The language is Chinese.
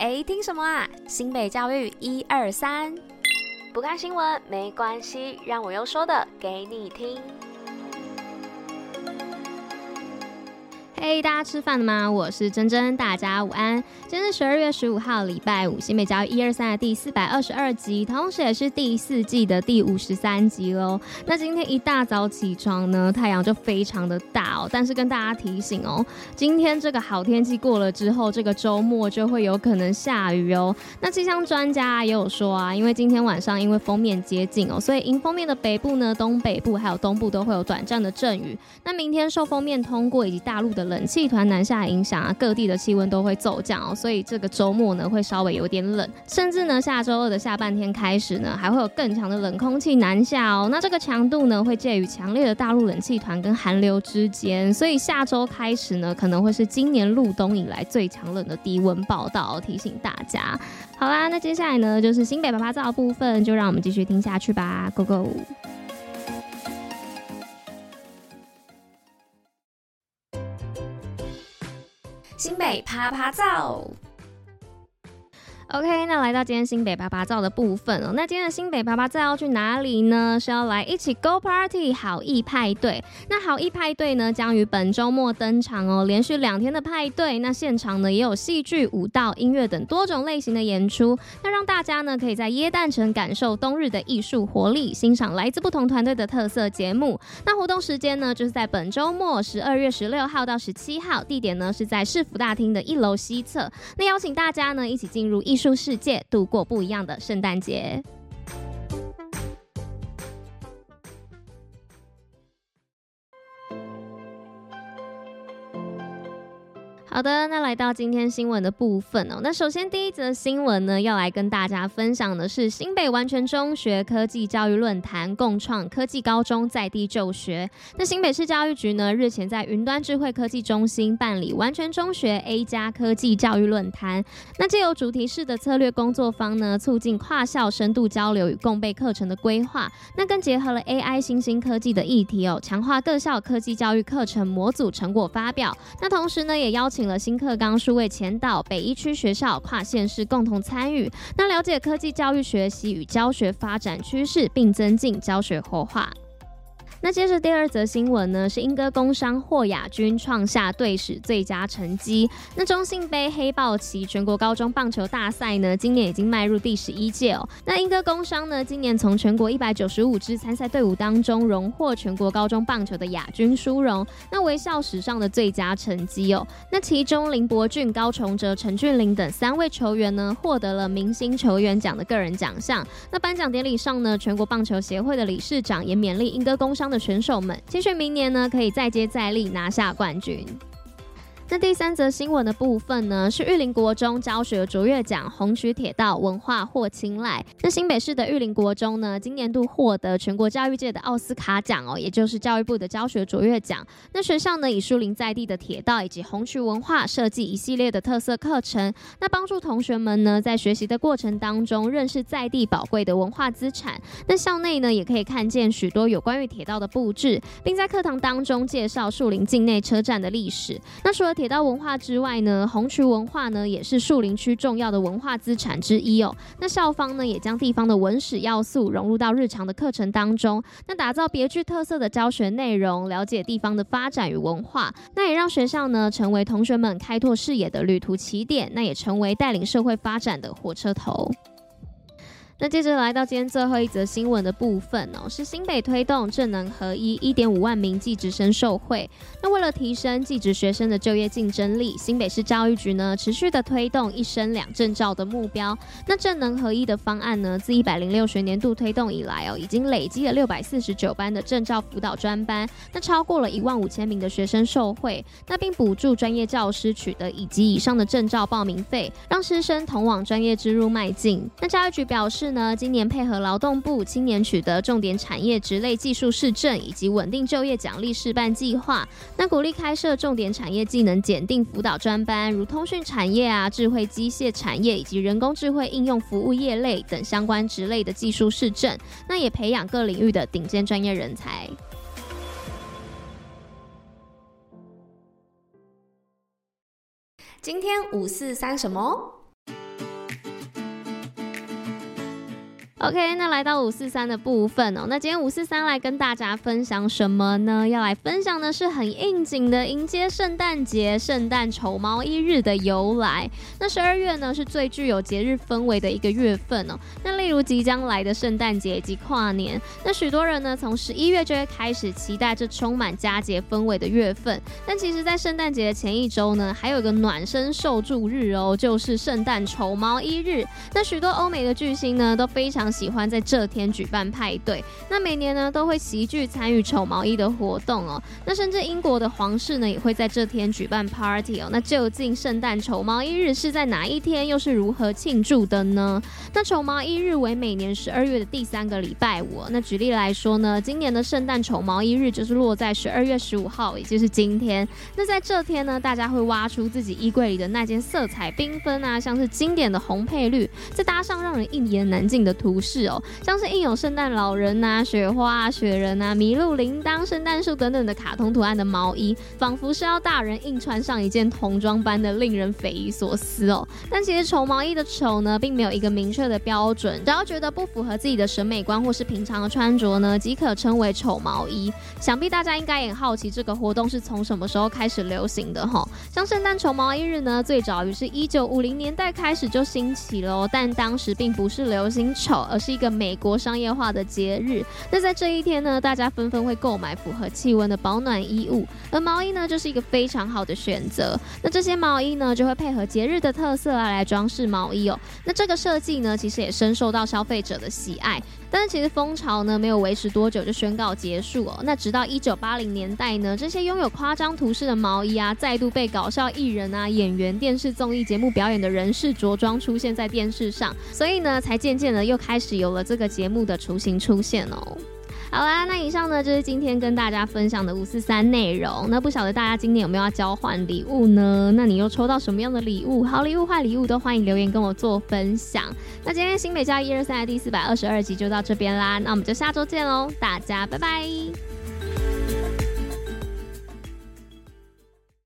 哎，听什么啊？新北教育一二三，不看新闻没关系，让我用说的给你听。嘿大家吃饭了吗？我是珍珍，大家午安。今天是十二月十五号，礼拜五，新北教育一二三的第四百二十二集，同时也是第四季的第五十三集喽。那今天一大早起床呢，太阳就非常的大哦。但是跟大家提醒哦，今天这个好天气过了之后，这个周末就会有可能下雨哦。那气象专家也有说啊，因为今天晚上因为锋面接近哦，所以迎封面的北部呢、东北部还有东部都会有短暂的阵雨。那明天受锋面通过以及大陆的冷气团南下影响啊，各地的气温都会骤降哦，所以这个周末呢会稍微有点冷，甚至呢下周二的下半天开始呢还会有更强的冷空气南下哦。那这个强度呢会介于强烈的大陆冷气团跟寒流之间，所以下周开始呢可能会是今年入冬以来最强冷的低温报道，提醒大家。好啦，那接下来呢就是新北八八造部分，就让我们继续听下去吧，Go Go！新北趴趴造。OK，那来到今天新北八八造的部分哦。那今天的新北八八造要去哪里呢？是要来一起 Go Party 好艺派对。那好艺派对呢，将于本周末登场哦，连续两天的派对。那现场呢，也有戏剧、舞蹈、音乐等多种类型的演出。那让大家呢，可以在耶诞城感受冬日的艺术活力，欣赏来自不同团队的特色节目。那活动时间呢，就是在本周末十二月十六号到十七号，地点呢是在市府大厅的一楼西侧。那邀请大家呢，一起进入艺术。艺术世界，度过不一样的圣诞节。好的，那来到今天新闻的部分哦。那首先第一则新闻呢，要来跟大家分享的是新北完全中学科技教育论坛，共创科技高中在地就学。那新北市教育局呢，日前在云端智慧科技中心办理完全中学 A 加科技教育论坛。那借由主题式的策略工作坊呢，促进跨校深度交流与共备课程的规划。那更结合了 AI 新兴科技的议题哦，强化各校科技教育课程模组成果发表。那同时呢，也邀请。请了新课纲数位前导北一区学校跨县市共同参与，那了解科技教育学习与教学发展趋势，并增进教学活化。那接着第二则新闻呢，是莺歌工商获亚军，创下队史最佳成绩。那中信杯黑豹旗全国高中棒球大赛呢，今年已经迈入第十一届哦。那莺歌工商呢，今年从全国一百九十五支参赛队伍当中，荣获全国高中棒球的亚军殊荣，那为校史上的最佳成绩哦。那其中林伯俊、高崇哲、陈俊霖等三位球员呢，获得了明星球员奖的个人奖项。那颁奖典礼上呢，全国棒球协会的理事长也勉励莺歌工商的选手们，期许明年呢，可以再接再厉，拿下冠军。那第三则新闻的部分呢，是玉林国中教学卓越奖，红曲铁道文化获青睐。那新北市的玉林国中呢，今年度获得全国教育界的奥斯卡奖哦，也就是教育部的教学卓越奖。那学校呢，以树林在地的铁道以及红曲文化设计一系列的特色课程，那帮助同学们呢，在学习的过程当中认识在地宝贵的文化资产。那校内呢，也可以看见许多有关于铁道的布置，并在课堂当中介绍树林境内车站的历史。那除了铁道文化之外呢，红渠文化呢也是树林区重要的文化资产之一哦。那校方呢也将地方的文史要素融入到日常的课程当中，那打造别具特色的教学内容，了解地方的发展与文化，那也让学校呢成为同学们开拓视野的旅途起点，那也成为带领社会发展的火车头。那接着来到今天最后一则新闻的部分哦，是新北推动正能合一，一点五万名技职生受惠。那为了提升技职学生的就业竞争力，新北市教育局呢持续的推动一生两证照的目标。那正能合一的方案呢，自一百零六学年度推动以来哦，已经累积了六百四十九班的证照辅导专班，那超过了一万五千名的学生受惠。那并补助专业教师取得乙级以上的证照报名费，让师生同往专业之路迈进。那教育局表示，呢，今年配合劳动部青年取得重点产业职类技术试证以及稳定就业奖励试办计划，那鼓励开设重点产业技能检定辅导专班，如通讯产业啊、智慧机械产业以及人工智慧应用服务业类等相关职类的技术试证，那也培养各领域的顶尖专业人才。今天五四三什么？OK，那来到五四三的部分哦。那今天五四三来跟大家分享什么呢？要来分享的是很应景的迎接圣诞节、圣诞丑毛一日的由来。那十二月呢是最具有节日氛围的一个月份哦。那例如即将来的圣诞节以及跨年，那许多人呢从十一月就会开始期待这充满佳节氛围的月份。但其实，在圣诞节的前一周呢，还有一个暖身受助日哦，就是圣诞丑毛一日。那许多欧美的巨星呢都非常。喜欢在这天举办派对，那每年呢都会齐聚参与丑毛衣的活动哦。那甚至英国的皇室呢也会在这天举办 party 哦。那究竟圣诞丑毛衣日是在哪一天，又是如何庆祝的呢？那丑毛衣日为每年十二月的第三个礼拜五。那举例来说呢，今年的圣诞丑毛衣日就是落在十二月十五号，也就是今天。那在这天呢，大家会挖出自己衣柜里的那件色彩缤纷啊，像是经典的红配绿，再搭上让人一言难尽的图。是哦，像是印有圣诞老人呐、雪花、雪人啊、麋鹿、铃铛、圣诞树等等的卡通图案的毛衣，仿佛是要大人硬穿上一件童装般的，令人匪夷所思哦。但其实丑毛衣的丑呢，并没有一个明确的标准，只要觉得不符合自己的审美观或是平常的穿着呢，即可称为丑毛衣。想必大家应该也好奇这个活动是从什么时候开始流行的哈？像圣诞丑毛衣日呢，最早于是一九五零年代开始就兴起了，但当时并不是流行丑。而是一个美国商业化的节日。那在这一天呢，大家纷纷会购买符合气温的保暖衣物，而毛衣呢，就是一个非常好的选择。那这些毛衣呢，就会配合节日的特色啊来装饰毛衣哦。那这个设计呢，其实也深受到消费者的喜爱。但是其实风潮呢，没有维持多久就宣告结束哦。那直到一九八零年代呢，这些拥有夸张图式的毛衣啊，再度被搞笑艺人啊、演员、电视综艺节目表演的人士着装出现在电视上，所以呢，才渐渐的又开始有了这个节目的雏形出现哦。好啦，那以上呢就是今天跟大家分享的五四三内容。那不晓得大家今天有没有要交换礼物呢？那你又抽到什么样的礼物？好礼物、坏礼物都欢迎留言跟我做分享。那今天新美家一二三的第四百二十二集就到这边啦，那我们就下周见喽，大家拜拜。